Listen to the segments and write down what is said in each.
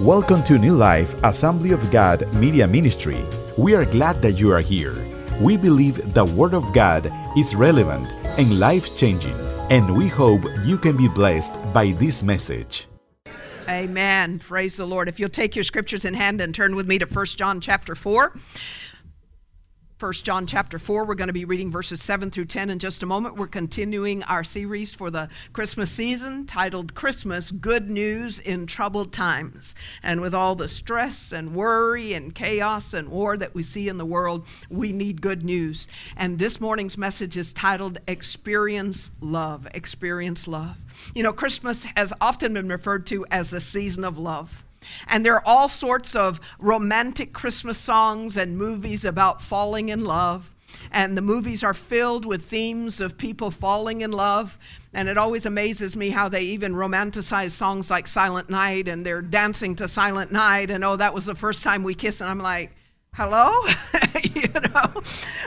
Welcome to New Life Assembly of God Media Ministry. We are glad that you are here. We believe the Word of God is relevant and life changing, and we hope you can be blessed by this message. Amen. Praise the Lord. If you'll take your scriptures in hand and turn with me to 1 John chapter 4. 1 John chapter 4. We're going to be reading verses 7 through 10 in just a moment. We're continuing our series for the Christmas season titled Christmas Good News in Troubled Times. And with all the stress and worry and chaos and war that we see in the world, we need good news. And this morning's message is titled Experience Love. Experience Love. You know, Christmas has often been referred to as the season of love. And there are all sorts of romantic Christmas songs and movies about falling in love. And the movies are filled with themes of people falling in love. And it always amazes me how they even romanticize songs like Silent Night and they're dancing to Silent Night. And oh, that was the first time we kissed. And I'm like, hello? You know?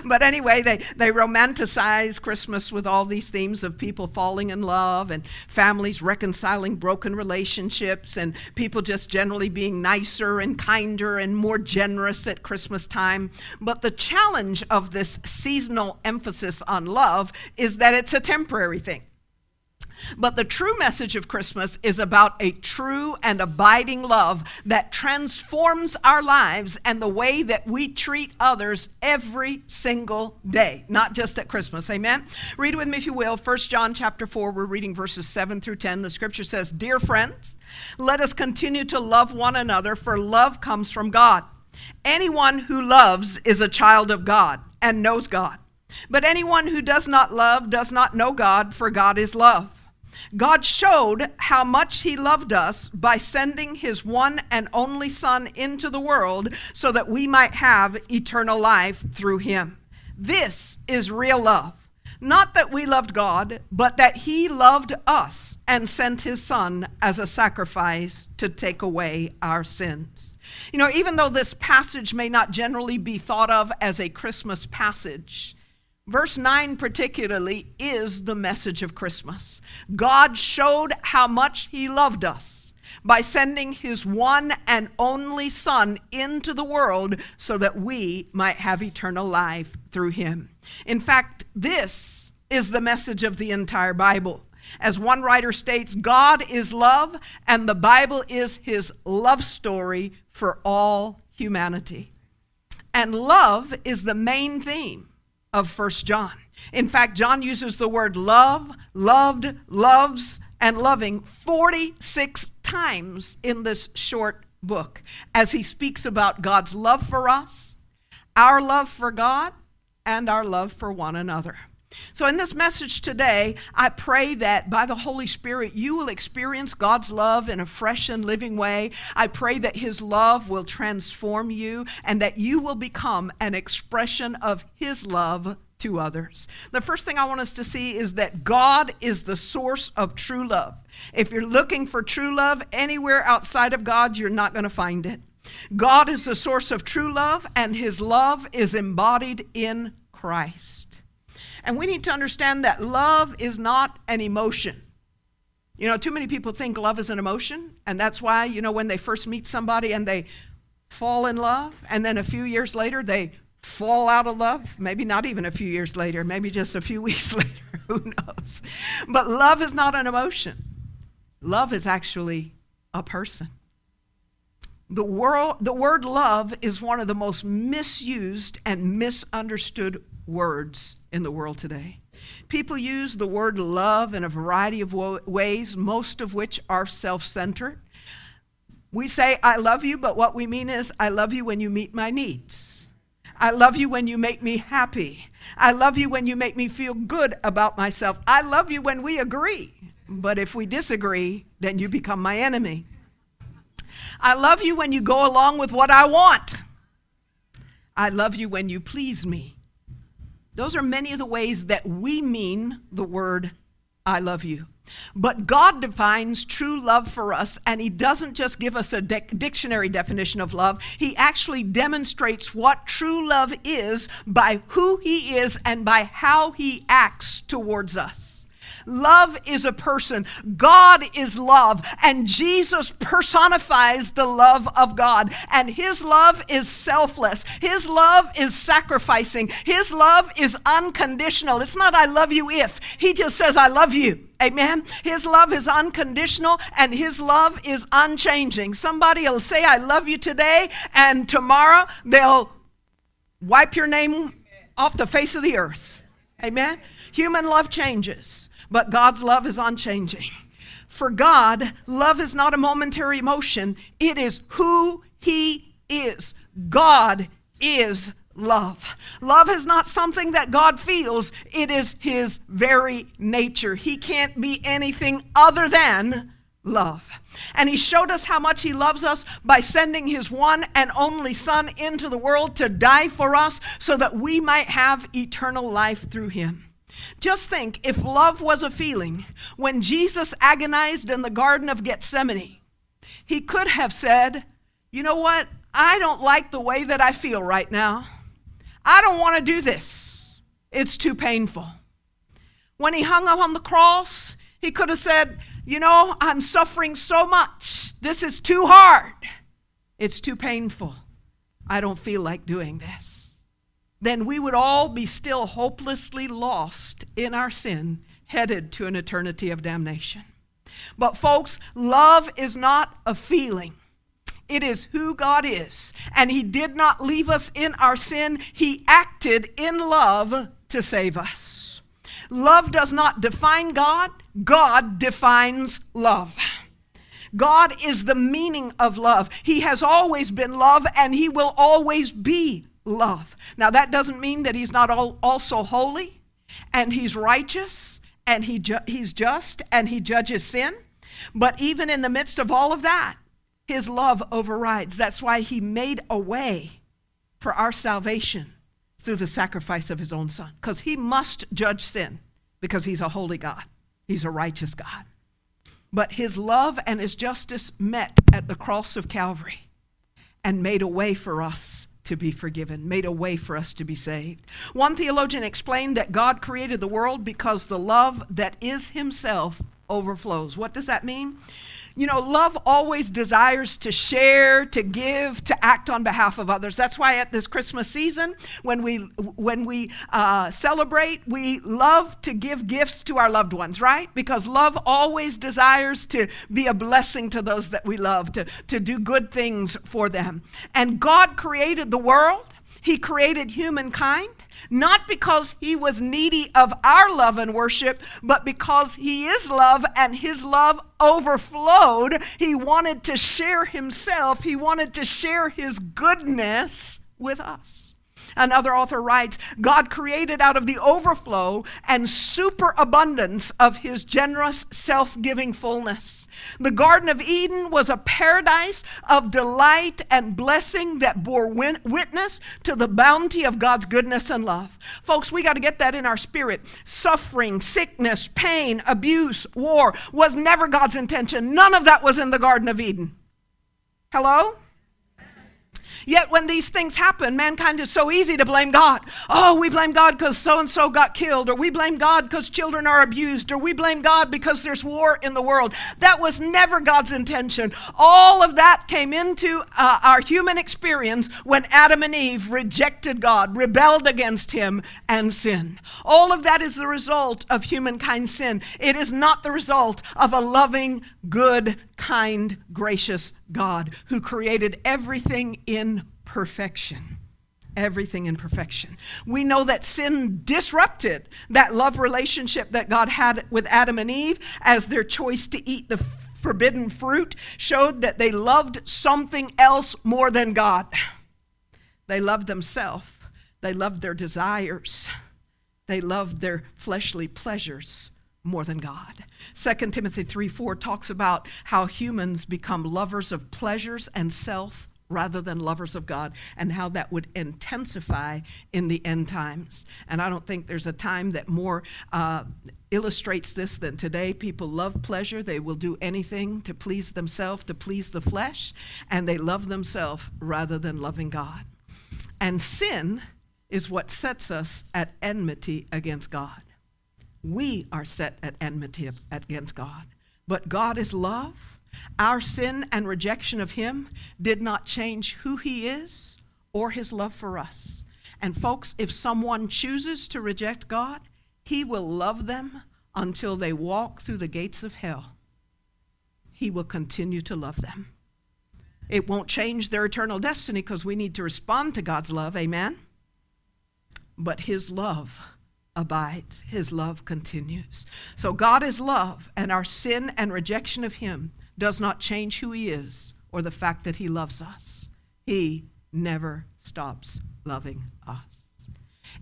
But anyway they, they romanticize christmas with all these themes of people falling in love and families reconciling broken relationships and people just generally being nicer and kinder and more generous at christmas time. But the challenge of this seasonal emphasis on love is that it's a temporary thing but the true message of Christmas is about a true and abiding love that transforms our lives and the way that we treat others every single day, not just at Christmas. Amen. Read with me if you will. 1 John chapter 4, we're reading verses 7 through 10. The scripture says, "Dear friends, let us continue to love one another, for love comes from God. Anyone who loves is a child of God and knows God. But anyone who does not love does not know God, for God is love." God showed how much He loved us by sending His one and only Son into the world so that we might have eternal life through Him. This is real love. Not that we loved God, but that He loved us and sent His Son as a sacrifice to take away our sins. You know, even though this passage may not generally be thought of as a Christmas passage, Verse 9, particularly, is the message of Christmas. God showed how much He loved us by sending His one and only Son into the world so that we might have eternal life through Him. In fact, this is the message of the entire Bible. As one writer states, God is love, and the Bible is His love story for all humanity. And love is the main theme of First John. In fact, John uses the word love, loved, loves, and loving 46 times in this short book as he speaks about God's love for us, our love for God, and our love for one another. So, in this message today, I pray that by the Holy Spirit you will experience God's love in a fresh and living way. I pray that His love will transform you and that you will become an expression of His love to others. The first thing I want us to see is that God is the source of true love. If you're looking for true love anywhere outside of God, you're not going to find it. God is the source of true love, and His love is embodied in Christ. And we need to understand that love is not an emotion. You know, too many people think love is an emotion, and that's why, you know, when they first meet somebody and they fall in love, and then a few years later they fall out of love, maybe not even a few years later, maybe just a few weeks later, who knows. But love is not an emotion, love is actually a person. The, world, the word love is one of the most misused and misunderstood words in the world today. People use the word love in a variety of ways, most of which are self centered. We say, I love you, but what we mean is, I love you when you meet my needs. I love you when you make me happy. I love you when you make me feel good about myself. I love you when we agree. But if we disagree, then you become my enemy. I love you when you go along with what I want. I love you when you please me. Those are many of the ways that we mean the word I love you. But God defines true love for us, and He doesn't just give us a dictionary definition of love. He actually demonstrates what true love is by who He is and by how He acts towards us. Love is a person. God is love. And Jesus personifies the love of God. And his love is selfless. His love is sacrificing. His love is unconditional. It's not, I love you if. He just says, I love you. Amen. His love is unconditional and his love is unchanging. Somebody will say, I love you today, and tomorrow they'll wipe your name off the face of the earth. Amen. Human love changes, but God's love is unchanging. For God, love is not a momentary emotion, it is who He is. God is love. Love is not something that God feels, it is His very nature. He can't be anything other than love. And He showed us how much He loves us by sending His one and only Son into the world to die for us so that we might have eternal life through Him. Just think if love was a feeling, when Jesus agonized in the Garden of Gethsemane, He could have said, You know what? I don't like the way that I feel right now. I don't want to do this. It's too painful. When he hung up on the cross, he could have said, You know, I'm suffering so much. This is too hard. It's too painful. I don't feel like doing this. Then we would all be still hopelessly lost in our sin, headed to an eternity of damnation. But, folks, love is not a feeling. It is who God is. And He did not leave us in our sin, He acted in love to save us. Love does not define God, God defines love. God is the meaning of love. He has always been love and He will always be love. Now, that doesn't mean that He's not also holy and He's righteous and he ju- He's just and He judges sin. But even in the midst of all of that, his love overrides. That's why he made a way for our salvation through the sacrifice of his own son. Because he must judge sin because he's a holy God, he's a righteous God. But his love and his justice met at the cross of Calvary and made a way for us to be forgiven, made a way for us to be saved. One theologian explained that God created the world because the love that is himself overflows. What does that mean? You know, love always desires to share, to give, to act on behalf of others. That's why at this Christmas season, when we when we uh, celebrate, we love to give gifts to our loved ones, right? Because love always desires to be a blessing to those that we love, to, to do good things for them. And God created the world. He created humankind not because he was needy of our love and worship, but because he is love and his love overflowed. He wanted to share himself, he wanted to share his goodness with us. Another author writes God created out of the overflow and superabundance of his generous, self giving fullness. The Garden of Eden was a paradise of delight and blessing that bore witness to the bounty of God's goodness and love. Folks, we got to get that in our spirit. Suffering, sickness, pain, abuse, war was never God's intention. None of that was in the Garden of Eden. Hello? Yet when these things happen, mankind is so easy to blame God. Oh, we blame God because so and so got killed, or we blame God because children are abused, or we blame God because there's war in the world. That was never God's intention. All of that came into uh, our human experience when Adam and Eve rejected God, rebelled against Him, and sinned. All of that is the result of humankind's sin. It is not the result of a loving, good, kind, gracious God who created everything in perfection. Everything in perfection. We know that sin disrupted that love relationship that God had with Adam and Eve as their choice to eat the forbidden fruit showed that they loved something else more than God. They loved themselves, they loved their desires, they loved their fleshly pleasures more than God. 2 Timothy 3 4 talks about how humans become lovers of pleasures and self rather than lovers of God, and how that would intensify in the end times. And I don't think there's a time that more uh, illustrates this than today. People love pleasure, they will do anything to please themselves, to please the flesh, and they love themselves rather than loving God. And sin is what sets us at enmity against God. We are set at enmity against God. But God is love. Our sin and rejection of Him did not change who He is or His love for us. And, folks, if someone chooses to reject God, He will love them until they walk through the gates of hell. He will continue to love them. It won't change their eternal destiny because we need to respond to God's love. Amen? But His love abides, His love continues. So God is love, and our sin and rejection of Him does not change who He is or the fact that He loves us. He never stops loving us.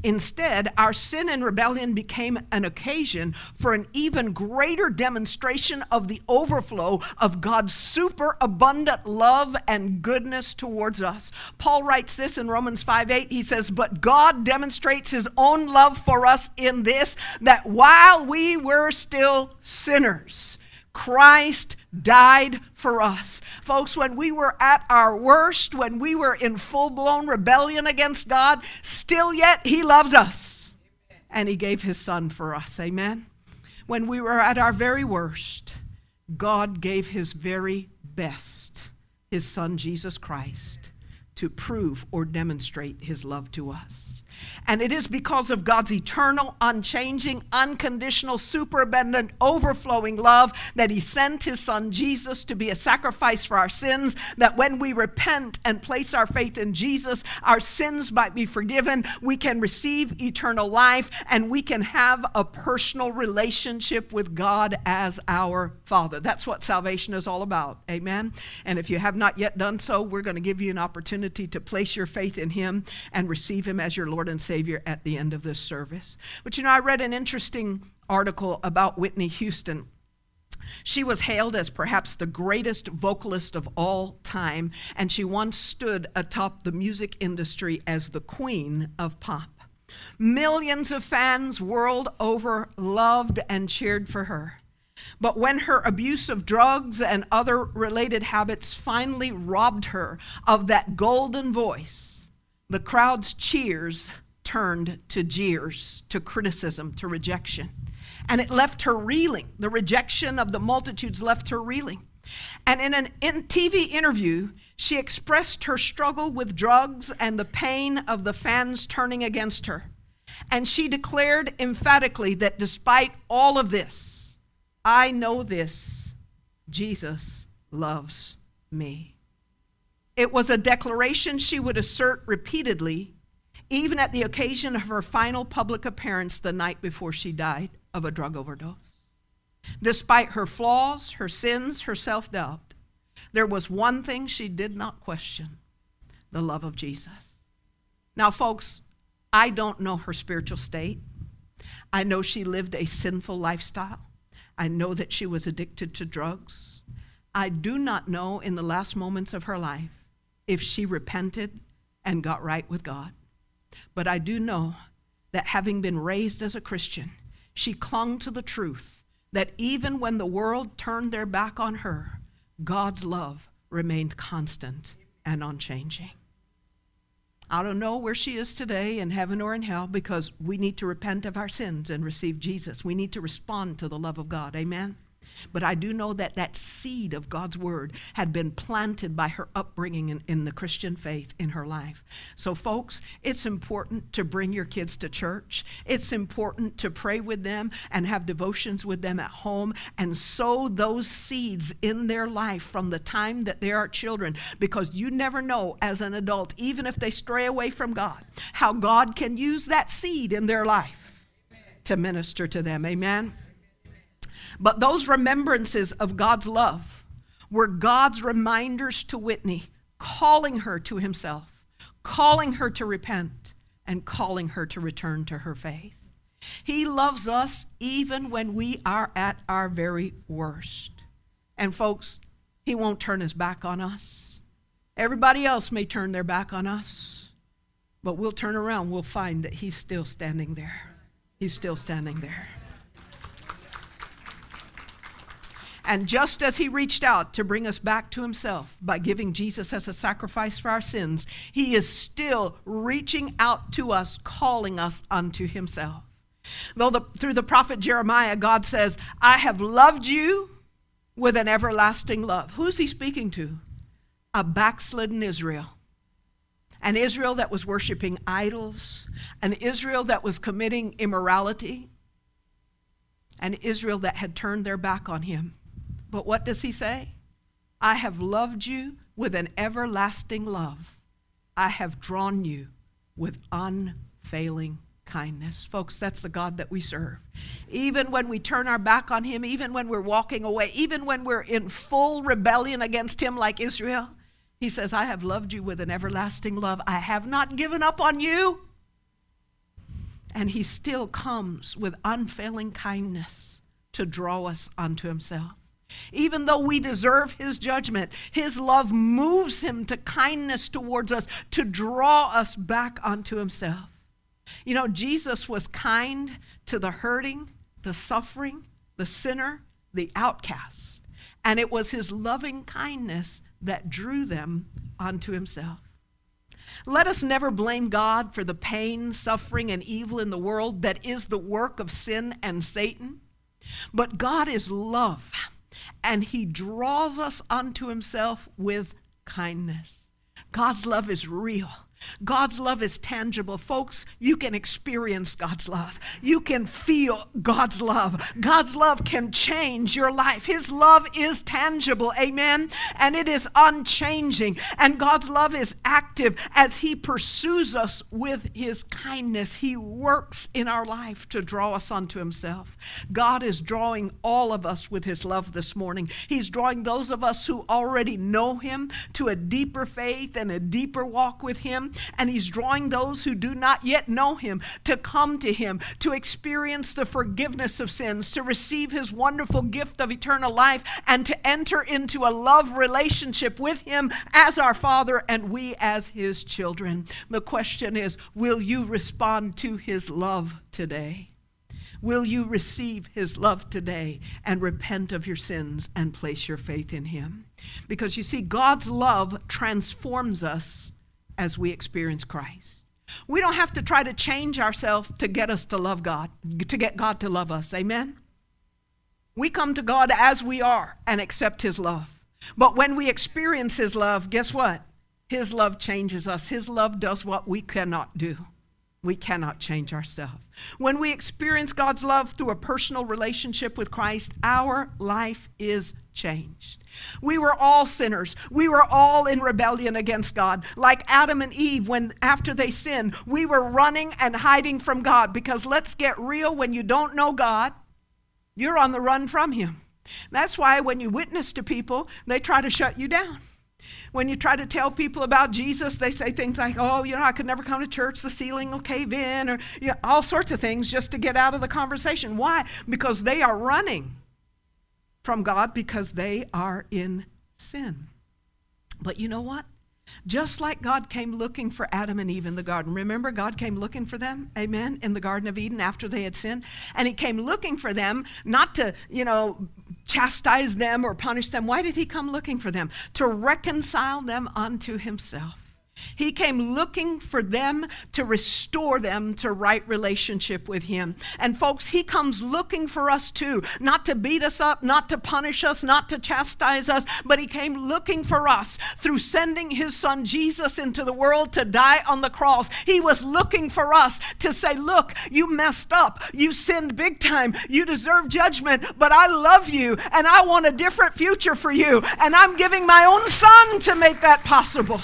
Instead, our sin and rebellion became an occasion for an even greater demonstration of the overflow of God's superabundant love and goodness towards us. Paul writes this in Romans 5 8. He says, But God demonstrates his own love for us in this, that while we were still sinners, Christ died for us. Folks, when we were at our worst, when we were in full blown rebellion against God, still yet He loves us. And He gave His Son for us. Amen. When we were at our very worst, God gave His very best, His Son Jesus Christ, to prove or demonstrate His love to us. And it is because of God's eternal, unchanging, unconditional, superabundant, overflowing love that He sent His Son Jesus to be a sacrifice for our sins, that when we repent and place our faith in Jesus, our sins might be forgiven, we can receive eternal life, and we can have a personal relationship with God as our Father. That's what salvation is all about. Amen. And if you have not yet done so, we're going to give you an opportunity to place your faith in Him and receive Him as your Lord and Savior Savior at the end of this service. But you know, I read an interesting article about Whitney Houston. She was hailed as perhaps the greatest vocalist of all time, and she once stood atop the music industry as the queen of pop. Millions of fans world over loved and cheered for her. But when her abuse of drugs and other related habits finally robbed her of that golden voice, the crowd's cheers turned to jeers, to criticism, to rejection. And it left her reeling. The rejection of the multitudes left her reeling. And in an in TV interview, she expressed her struggle with drugs and the pain of the fans turning against her. And she declared emphatically that despite all of this, I know this Jesus loves me. It was a declaration she would assert repeatedly even at the occasion of her final public appearance the night before she died of a drug overdose. Despite her flaws, her sins, her self doubt, there was one thing she did not question the love of Jesus. Now, folks, I don't know her spiritual state. I know she lived a sinful lifestyle. I know that she was addicted to drugs. I do not know in the last moments of her life if she repented and got right with God. But I do know that having been raised as a Christian, she clung to the truth that even when the world turned their back on her, God's love remained constant and unchanging. I don't know where she is today in heaven or in hell because we need to repent of our sins and receive Jesus. We need to respond to the love of God. Amen. But I do know that that seed of God's word had been planted by her upbringing in, in, the Christian faith in her life. So, folks, it's important to bring your kids to church. It's important to pray with them and have devotions with them at home and sow those seeds in their life from the time that they are children because you never know as an adult, even if they stray away from God, how God can use that seed in their life to minister to them. Amen. But those remembrances of God's love were God's reminders to Whitney, calling her to himself, calling her to repent, and calling her to return to her faith. He loves us even when we are at our very worst. And folks, He won't turn His back on us. Everybody else may turn their back on us, but we'll turn around, we'll find that He's still standing there. He's still standing there. And just as he reached out to bring us back to himself by giving Jesus as a sacrifice for our sins, he is still reaching out to us, calling us unto himself. Though the, through the prophet Jeremiah, God says, I have loved you with an everlasting love. Who's he speaking to? A backslidden Israel. An Israel that was worshiping idols, an Israel that was committing immorality, an Israel that had turned their back on him. But what does he say? I have loved you with an everlasting love. I have drawn you with unfailing kindness. Folks, that's the God that we serve. Even when we turn our back on Him, even when we're walking away, even when we're in full rebellion against Him, like Israel, He says, I have loved you with an everlasting love. I have not given up on you. And He still comes with unfailing kindness to draw us unto Himself. Even though we deserve his judgment, his love moves him to kindness towards us to draw us back unto himself. You know, Jesus was kind to the hurting, the suffering, the sinner, the outcast. And it was his loving kindness that drew them unto himself. Let us never blame God for the pain, suffering, and evil in the world that is the work of sin and Satan. But God is love and he draws us unto himself with kindness. God's love is real. God's love is tangible. Folks, you can experience God's love. You can feel God's love. God's love can change your life. His love is tangible. Amen. And it is unchanging. And God's love is active as He pursues us with His kindness. He works in our life to draw us unto Himself. God is drawing all of us with His love this morning. He's drawing those of us who already know Him to a deeper faith and a deeper walk with And He's drawing those who do not yet know Him to come to Him, to experience the forgiveness of sins, to receive His wonderful gift of eternal life, and to enter into a love relationship with Him as our Father and we as His children. The question is will you respond to His love today? Will you receive his love today and repent of your sins and place your faith in him? Because you see, God's love transforms us as we experience Christ. We don't have to try to change ourselves to get us to love God, to get God to love us. Amen? We come to God as we are and accept His love. But when we experience His love, guess what? His love changes us. His love does what we cannot do. We cannot change ourselves. When we experience God's love through a personal relationship with Christ, our life is changed. We were all sinners. We were all in rebellion against God. Like Adam and Eve, when after they sinned, we were running and hiding from God. Because let's get real, when you don't know God, you're on the run from Him. That's why when you witness to people, they try to shut you down. When you try to tell people about Jesus, they say things like, oh, you know, I could never come to church, the ceiling will cave in, or you know, all sorts of things just to get out of the conversation. Why? Because they are running from God because they are in sin. But you know what? Just like God came looking for Adam and Eve in the garden. Remember, God came looking for them, amen, in the Garden of Eden after they had sinned. And He came looking for them not to, you know, chastise them or punish them. Why did He come looking for them? To reconcile them unto Himself. He came looking for them to restore them to right relationship with Him. And folks, He comes looking for us too, not to beat us up, not to punish us, not to chastise us, but He came looking for us through sending His Son Jesus into the world to die on the cross. He was looking for us to say, Look, you messed up. You sinned big time. You deserve judgment, but I love you and I want a different future for you. And I'm giving my own Son to make that possible.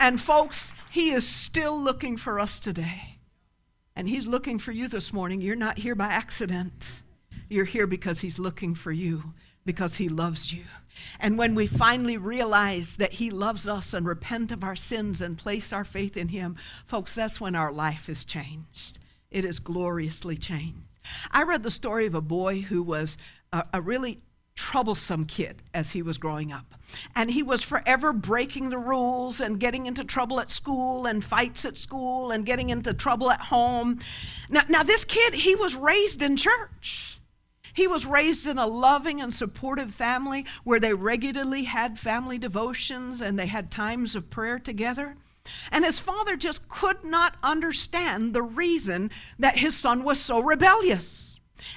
And folks, He is still looking for us today. And He's looking for you this morning. You're not here by accident. You're here because He's looking for you, because He loves you. And when we finally realize that He loves us and repent of our sins and place our faith in Him, folks, that's when our life is changed. It is gloriously changed. I read the story of a boy who was a, a really troublesome kid as he was growing up. And he was forever breaking the rules and getting into trouble at school and fights at school and getting into trouble at home. Now, now this kid, he was raised in church. He was raised in a loving and supportive family where they regularly had family devotions and they had times of prayer together. And his father just could not understand the reason that his son was so rebellious.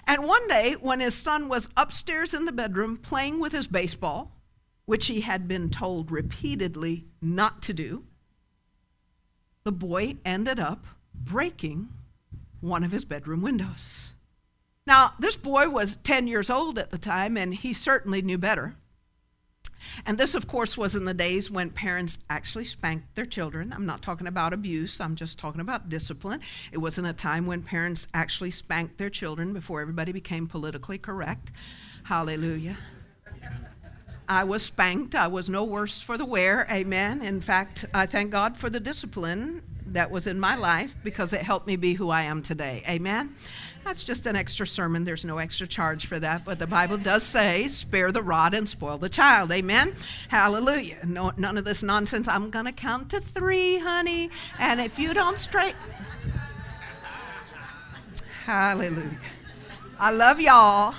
And one day, when his son was upstairs in the bedroom playing with his baseball, which he had been told repeatedly not to do, the boy ended up breaking one of his bedroom windows. Now, this boy was 10 years old at the time, and he certainly knew better. And this, of course, was in the days when parents actually spanked their children. I'm not talking about abuse, I'm just talking about discipline. It wasn't a time when parents actually spanked their children before everybody became politically correct. Hallelujah. I was spanked. I was no worse for the wear. Amen. In fact, I thank God for the discipline that was in my life because it helped me be who I am today. Amen. That's just an extra sermon. There's no extra charge for that. But the Bible does say, spare the rod and spoil the child. Amen. Hallelujah. No, none of this nonsense. I'm going to count to three, honey. And if you don't straight. Hallelujah. I love y'all.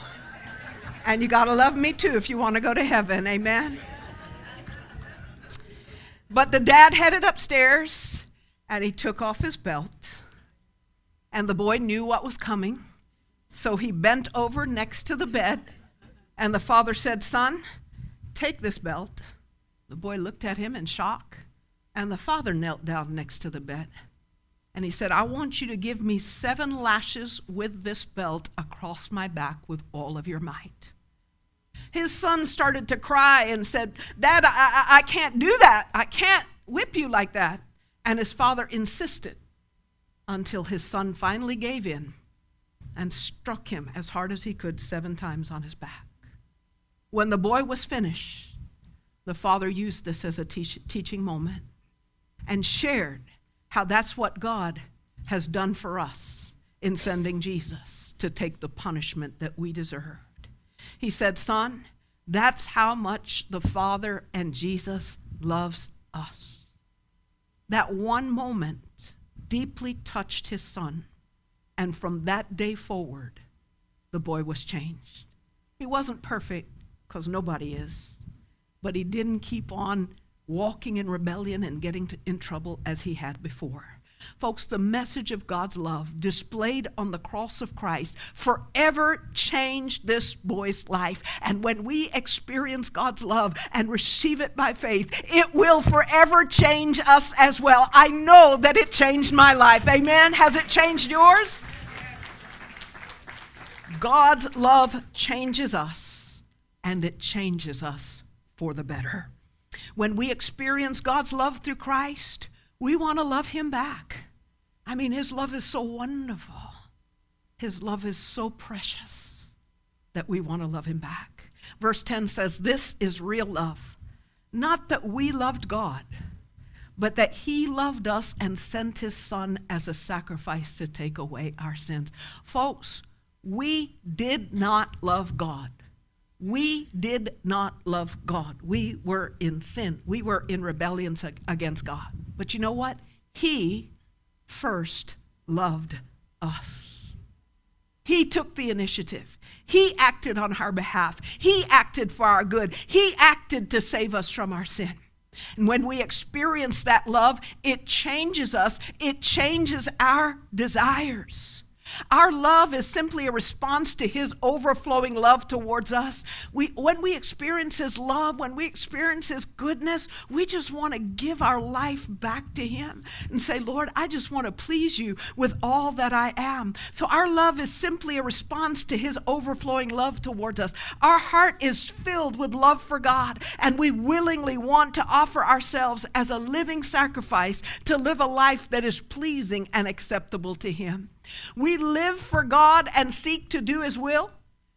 And you got to love me too if you want to go to heaven. Amen. But the dad headed upstairs and he took off his belt and the boy knew what was coming. So he bent over next to the bed, and the father said, Son, take this belt. The boy looked at him in shock, and the father knelt down next to the bed. And he said, I want you to give me seven lashes with this belt across my back with all of your might. His son started to cry and said, Dad, I, I, I can't do that. I can't whip you like that. And his father insisted until his son finally gave in and struck him as hard as he could seven times on his back. When the boy was finished, the father used this as a teach- teaching moment and shared how that's what God has done for us in sending Jesus to take the punishment that we deserved. He said, Son, that's how much the Father and Jesus loves us. That one moment deeply touched his son. And from that day forward, the boy was changed. He wasn't perfect, because nobody is, but he didn't keep on walking in rebellion and getting to, in trouble as he had before. Folks, the message of God's love displayed on the cross of Christ forever changed this boy's life. And when we experience God's love and receive it by faith, it will forever change us as well. I know that it changed my life. Amen. Has it changed yours? God's love changes us, and it changes us for the better. When we experience God's love through Christ, we want to love him back. I mean, his love is so wonderful. His love is so precious that we want to love him back. Verse 10 says, This is real love. Not that we loved God, but that he loved us and sent his son as a sacrifice to take away our sins. Folks, we did not love God. We did not love God. We were in sin. We were in rebellion against God. But you know what? He first loved us. He took the initiative. He acted on our behalf. He acted for our good. He acted to save us from our sin. And when we experience that love, it changes us, it changes our desires. Our love is simply a response to His overflowing love towards us. We, when we experience His love, when we experience His goodness, we just want to give our life back to Him and say, Lord, I just want to please you with all that I am. So our love is simply a response to His overflowing love towards us. Our heart is filled with love for God, and we willingly want to offer ourselves as a living sacrifice to live a life that is pleasing and acceptable to Him. We live for God and seek to do His will,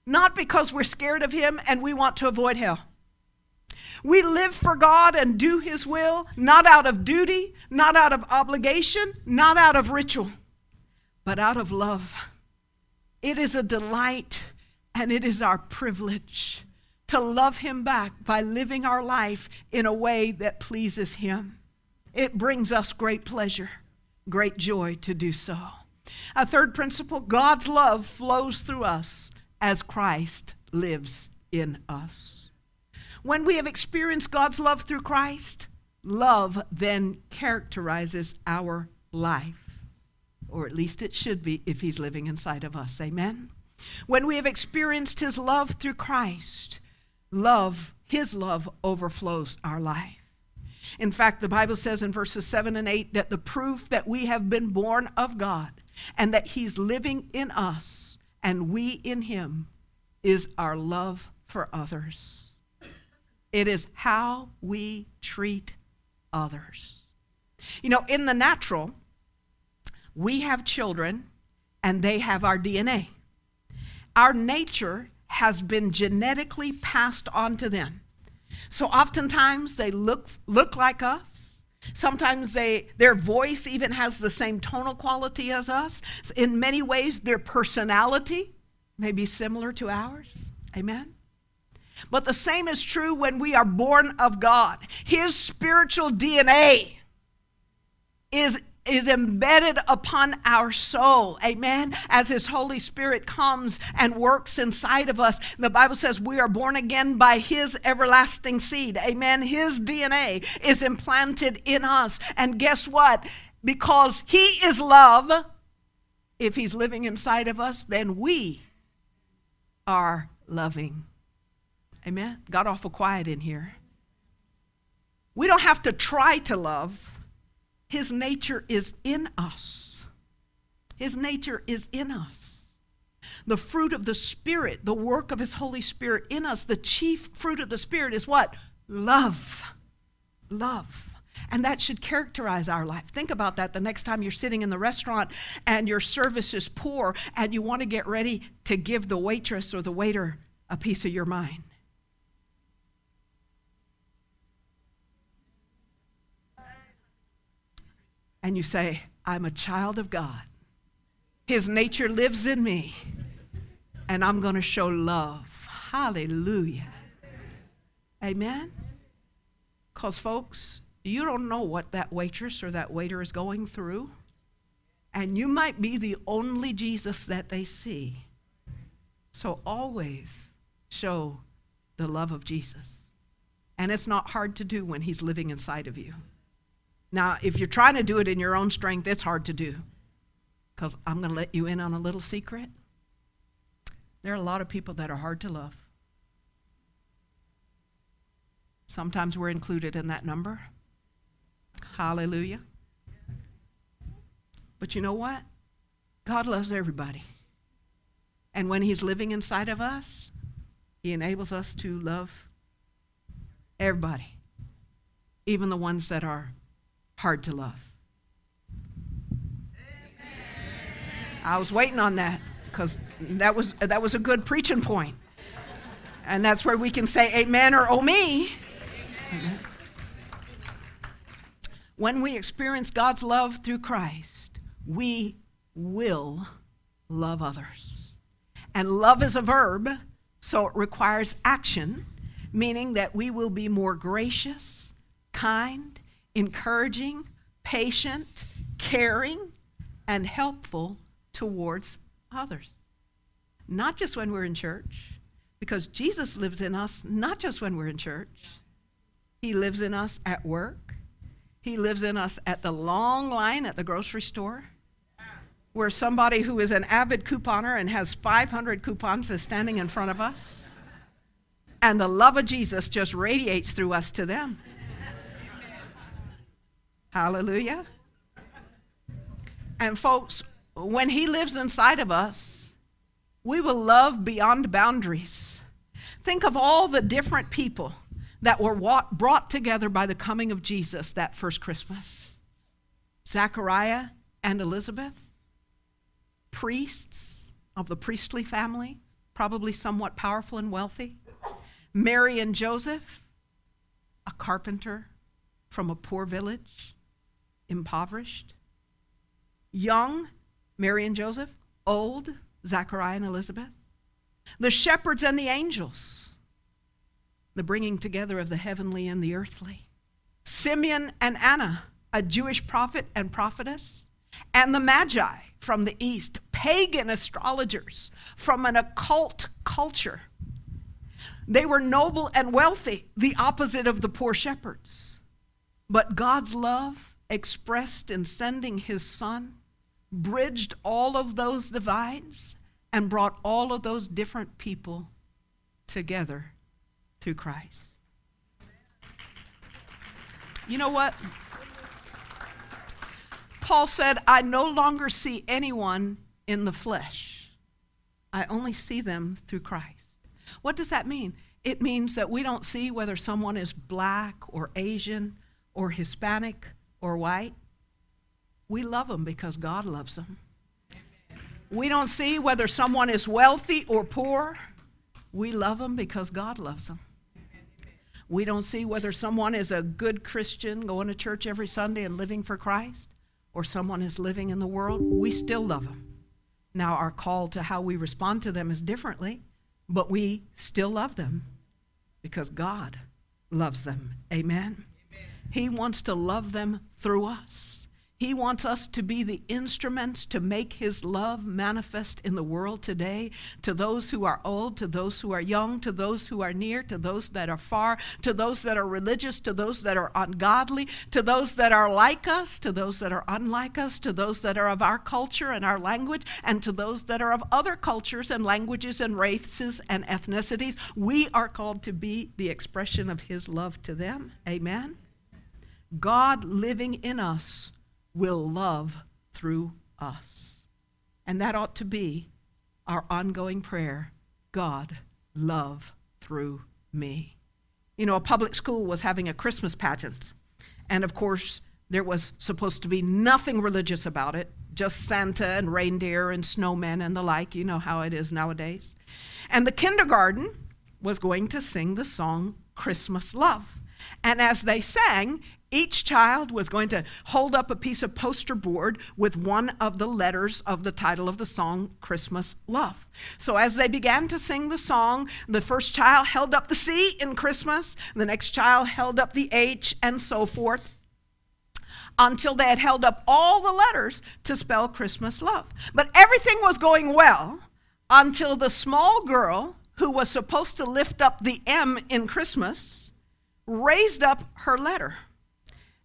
not because we're scared of Him and we want to avoid hell. We live for God and do His will, not out of duty, not out of obligation, not out of ritual, but out of love. It is a delight and it is our privilege to love Him back by living our life in a way that pleases Him. It brings us great pleasure, great joy to do so. A third principle God's love flows through us as Christ lives in us. When we have experienced God's love through Christ, love then characterizes our life, or at least it should be if He's living inside of us. Amen? When we have experienced His love through Christ, love, His love overflows our life. In fact, the Bible says in verses 7 and 8 that the proof that we have been born of God and that He's living in us and we in Him is our love for others. It is how we treat others. You know, in the natural, we have children and they have our DNA. Our nature has been genetically passed on to them. So oftentimes they look, look like us. Sometimes they, their voice even has the same tonal quality as us. In many ways, their personality may be similar to ours. Amen? But the same is true when we are born of God. His spiritual DNA is is embedded upon our soul. Amen. As His Holy Spirit comes and works inside of us. The Bible says we are born again by His everlasting seed. Amen. His DNA is implanted in us. And guess what? Because He is love, if He's living inside of us, then we are loving. Amen. Got awful quiet in here. We don't have to try to love his nature is in us. His nature is in us. The fruit of the Spirit, the work of His Holy Spirit in us, the chief fruit of the Spirit is what? Love. Love. And that should characterize our life. Think about that the next time you're sitting in the restaurant and your service is poor and you want to get ready to give the waitress or the waiter a piece of your mind. And you say, I'm a child of God. His nature lives in me, and I'm going to show love. Hallelujah. Amen? Because, folks, you don't know what that waitress or that waiter is going through, and you might be the only Jesus that they see. So, always show the love of Jesus. And it's not hard to do when He's living inside of you. Now, if you're trying to do it in your own strength, it's hard to do. Because I'm going to let you in on a little secret. There are a lot of people that are hard to love. Sometimes we're included in that number. Hallelujah. But you know what? God loves everybody. And when He's living inside of us, He enables us to love everybody, even the ones that are hard to love. I was waiting on that because that was, that was a good preaching point. And that's where we can say amen or oh me. Amen. When we experience God's love through Christ, we will love others. And love is a verb, so it requires action, meaning that we will be more gracious, kind, encouraging, patient, caring, and helpful towards others. Not just when we're in church, because Jesus lives in us not just when we're in church, He lives in us at work, He lives in us at the long line at the grocery store. Where somebody who is an avid couponer and has 500 coupons is standing in front of us, and the love of Jesus just radiates through us to them. Hallelujah. And folks, when He lives inside of us, we will love beyond boundaries. Think of all the different people that were brought together by the coming of Jesus that first Christmas Zachariah and Elizabeth, priests of the priestly family, probably somewhat powerful and wealthy, Mary and Joseph, a carpenter from a poor village, impoverished. Young, Mary and Joseph. Old, Zachariah and Elizabeth. The shepherds and the angels. The bringing together of the heavenly and the earthly. Simeon and Anna, a Jewish prophet and prophetess. And the Magi from the east, pagan astrologers from an occult culture. They were noble and wealthy, the opposite of the poor shepherds. But God's love, expressed in sending his son, bridged all of those divides and brought all of those different people together through Christ. You know what? Paul said, I no longer see anyone in the flesh. I only see them through Christ. What does that mean? It means that we don't see whether someone is black or Asian or Hispanic or white. We love them because God loves them. We don't see whether someone is wealthy or poor. We love them because God loves them. We don't see whether someone is a good Christian going to church every Sunday and living for Christ or someone is living in the world. We still love them. Now, our call to how we respond to them is differently, but we still love them because God loves them. Amen. He wants to love them through us. He wants us to be the instruments to make His love manifest in the world today to those who are old, to those who are young, to those who are near, to those that are far, to those that are religious, to those that are ungodly, to those that are like us, to those that are unlike us, to those that are of our culture and our language, and to those that are of other cultures and languages and races and ethnicities. We are called to be the expression of His love to them. Amen. God living in us will love through us. And that ought to be our ongoing prayer God, love through me. You know, a public school was having a Christmas pageant. And of course, there was supposed to be nothing religious about it, just Santa and reindeer and snowmen and the like. You know how it is nowadays. And the kindergarten was going to sing the song Christmas Love. And as they sang, each child was going to hold up a piece of poster board with one of the letters of the title of the song, Christmas Love. So as they began to sing the song, the first child held up the C in Christmas, the next child held up the H, and so forth, until they had held up all the letters to spell Christmas Love. But everything was going well until the small girl who was supposed to lift up the M in Christmas raised up her letter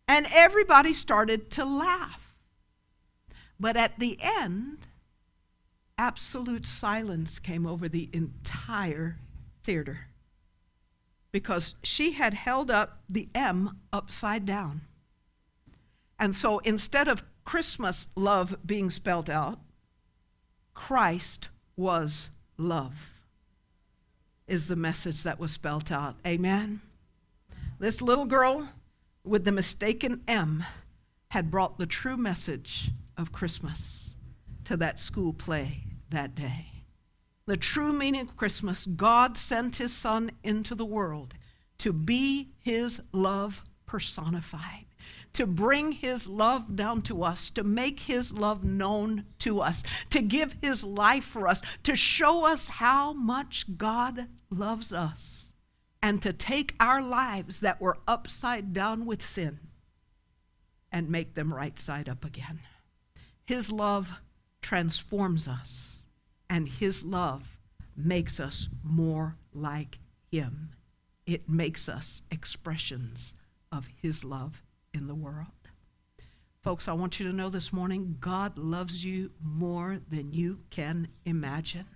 and everybody started to laugh. But at the end, absolute silence came over the entire theater because she had held up the M upside down. And so instead of Christmas love being spelled out, Christ was love, is the message that was spelled out. Amen. This little girl with the mistaken M had brought the true message of Christmas to that school play that day. The true meaning of Christmas, God sent his Son into the world to be his love personified, to bring his love down to us, to make his love known to us, to give his life for us, to show us how much God loves us and to take our lives that were upside down with sin and make them right side up again. His love transforms us, and His love makes us more like Him. It makes us expressions of His love in the world. Folks, I want you to know this morning God loves you more than you can imagine.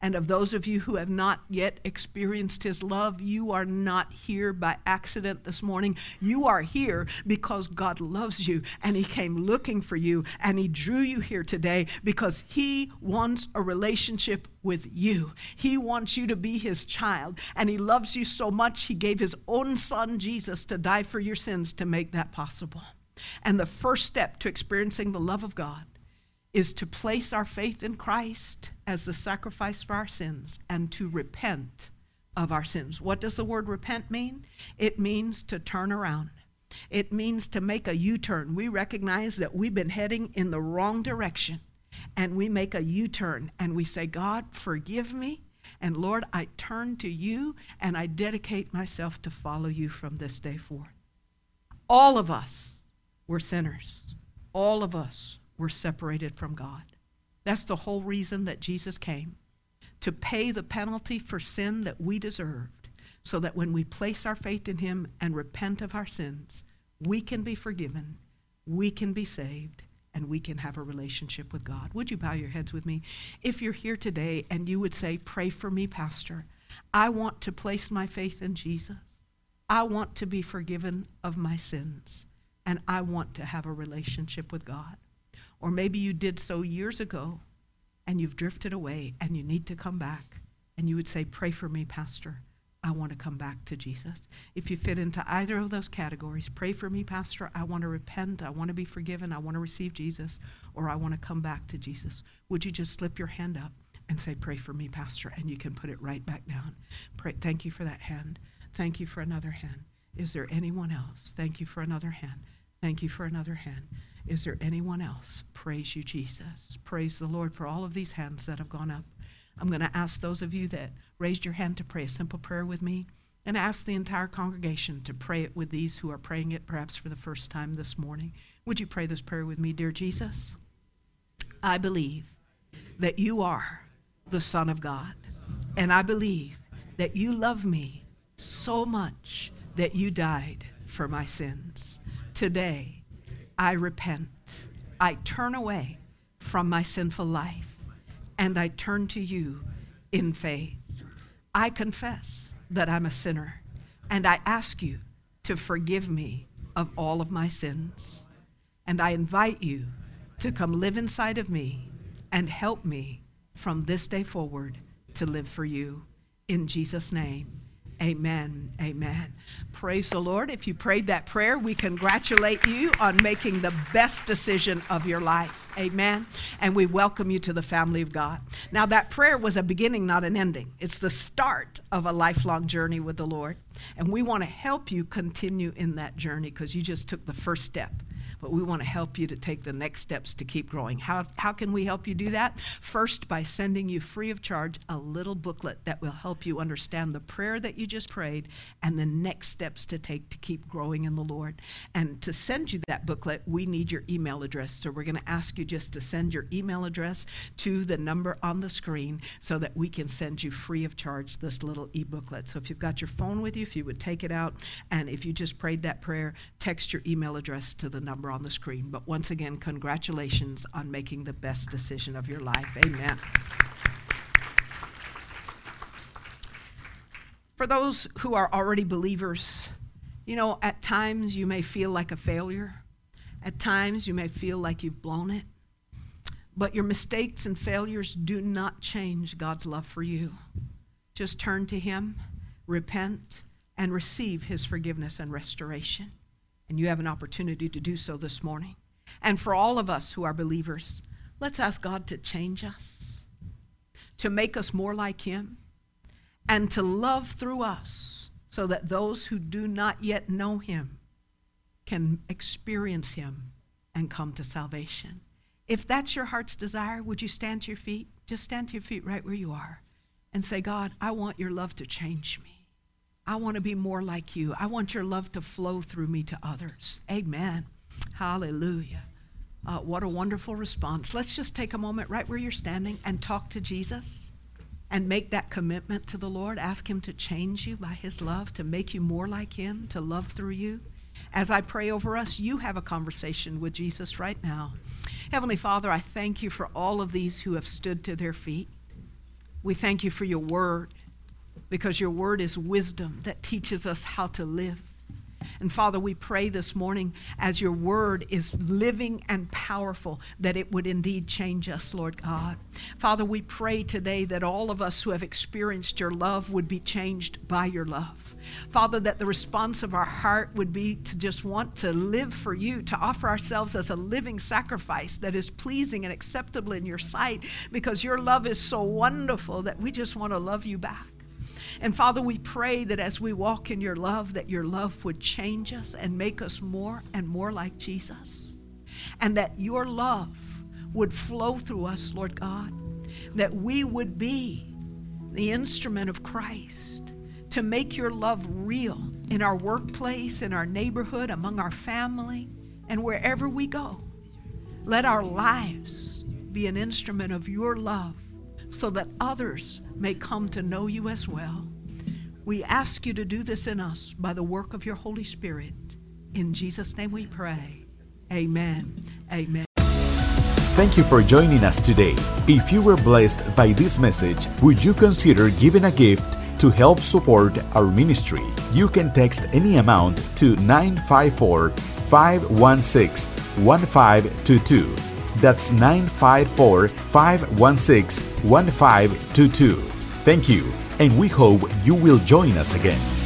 And of those of you who have not yet experienced his love, you are not here by accident this morning. You are here because God loves you and he came looking for you and he drew you here today because he wants a relationship with you. He wants you to be his child and he loves you so much he gave his own son Jesus to die for your sins to make that possible. And the first step to experiencing the love of God is to place our faith in Christ as the sacrifice for our sins and to repent of our sins. What does the word repent mean? It means to turn around. It means to make a U turn. We recognize that we've been heading in the wrong direction and we make a U turn and we say, God, forgive me. And Lord, I turn to you and I dedicate myself to follow you from this day forth. All of us were sinners. All of us we're separated from God. That's the whole reason that Jesus came to pay the penalty for sin that we deserved, so that when we place our faith in Him and repent of our sins, we can be forgiven, we can be saved, and we can have a relationship with God. Would you bow your heads with me? If you're here today and you would say, Pray for me, Pastor, I want to place my faith in Jesus. I want to be forgiven of my sins, and I want to have a relationship with God. Or maybe you did so years ago and you've drifted away and you need to come back. And you would say, Pray for me, Pastor. I want to come back to Jesus. If you fit into either of those categories, pray for me, Pastor. I want to repent. I want to be forgiven. I want to receive Jesus, or I want to come back to Jesus. Would you just slip your hand up and say, Pray for me, Pastor? And you can put it right back down. Pray. Thank you for that hand. Thank you for another hand. Is there anyone else? Thank you for another hand. Thank you for another hand. Is there anyone else? Praise you, Jesus. Praise the Lord for all of these hands that have gone up. I'm going to ask those of you that raised your hand to pray a simple prayer with me and ask the entire congregation to pray it with these who are praying it perhaps for the first time this morning. Would you pray this prayer with me, dear Jesus? I believe that you are the Son of God, and I believe that you love me so much that you died for my sins. Today, I repent. I turn away from my sinful life and I turn to you in faith. I confess that I'm a sinner, and I ask you to forgive me of all of my sins. And I invite you to come live inside of me and help me from this day forward to live for you. In Jesus' name. Amen. Amen. Praise the Lord. If you prayed that prayer, we congratulate you on making the best decision of your life. Amen. And we welcome you to the family of God. Now, that prayer was a beginning, not an ending. It's the start of a lifelong journey with the Lord. And we want to help you continue in that journey because you just took the first step but we want to help you to take the next steps to keep growing. How, how can we help you do that? First, by sending you free of charge a little booklet that will help you understand the prayer that you just prayed and the next steps to take to keep growing in the Lord. And to send you that booklet, we need your email address. So we're going to ask you just to send your email address to the number on the screen so that we can send you free of charge this little e booklet. So if you've got your phone with you, if you would take it out, and if you just prayed that prayer, text your email address to the number on the screen. But once again, congratulations on making the best decision of your life. Amen. For those who are already believers, you know, at times you may feel like a failure. At times you may feel like you've blown it. But your mistakes and failures do not change God's love for you. Just turn to Him, repent, and receive His forgiveness and restoration. And you have an opportunity to do so this morning. And for all of us who are believers, let's ask God to change us, to make us more like Him, and to love through us so that those who do not yet know Him can experience Him and come to salvation. If that's your heart's desire, would you stand to your feet? Just stand to your feet right where you are and say, God, I want your love to change me. I want to be more like you. I want your love to flow through me to others. Amen. Hallelujah. Uh, what a wonderful response. Let's just take a moment right where you're standing and talk to Jesus and make that commitment to the Lord. Ask Him to change you by His love, to make you more like Him, to love through you. As I pray over us, you have a conversation with Jesus right now. Heavenly Father, I thank you for all of these who have stood to their feet. We thank you for your word because your word is wisdom that teaches us how to live. And Father, we pray this morning as your word is living and powerful that it would indeed change us, Lord God. Father, we pray today that all of us who have experienced your love would be changed by your love. Father, that the response of our heart would be to just want to live for you, to offer ourselves as a living sacrifice that is pleasing and acceptable in your sight because your love is so wonderful that we just want to love you back. And Father, we pray that as we walk in your love, that your love would change us and make us more and more like Jesus. And that your love would flow through us, Lord God. That we would be the instrument of Christ to make your love real in our workplace, in our neighborhood, among our family, and wherever we go. Let our lives be an instrument of your love so that others may come to know you as well. We ask you to do this in us by the work of your Holy Spirit. In Jesus' name we pray. Amen. Amen. Thank you for joining us today. If you were blessed by this message, would you consider giving a gift to help support our ministry? You can text any amount to 954 516 1522. That's 954 516 1522. Thank you, and we hope you will join us again.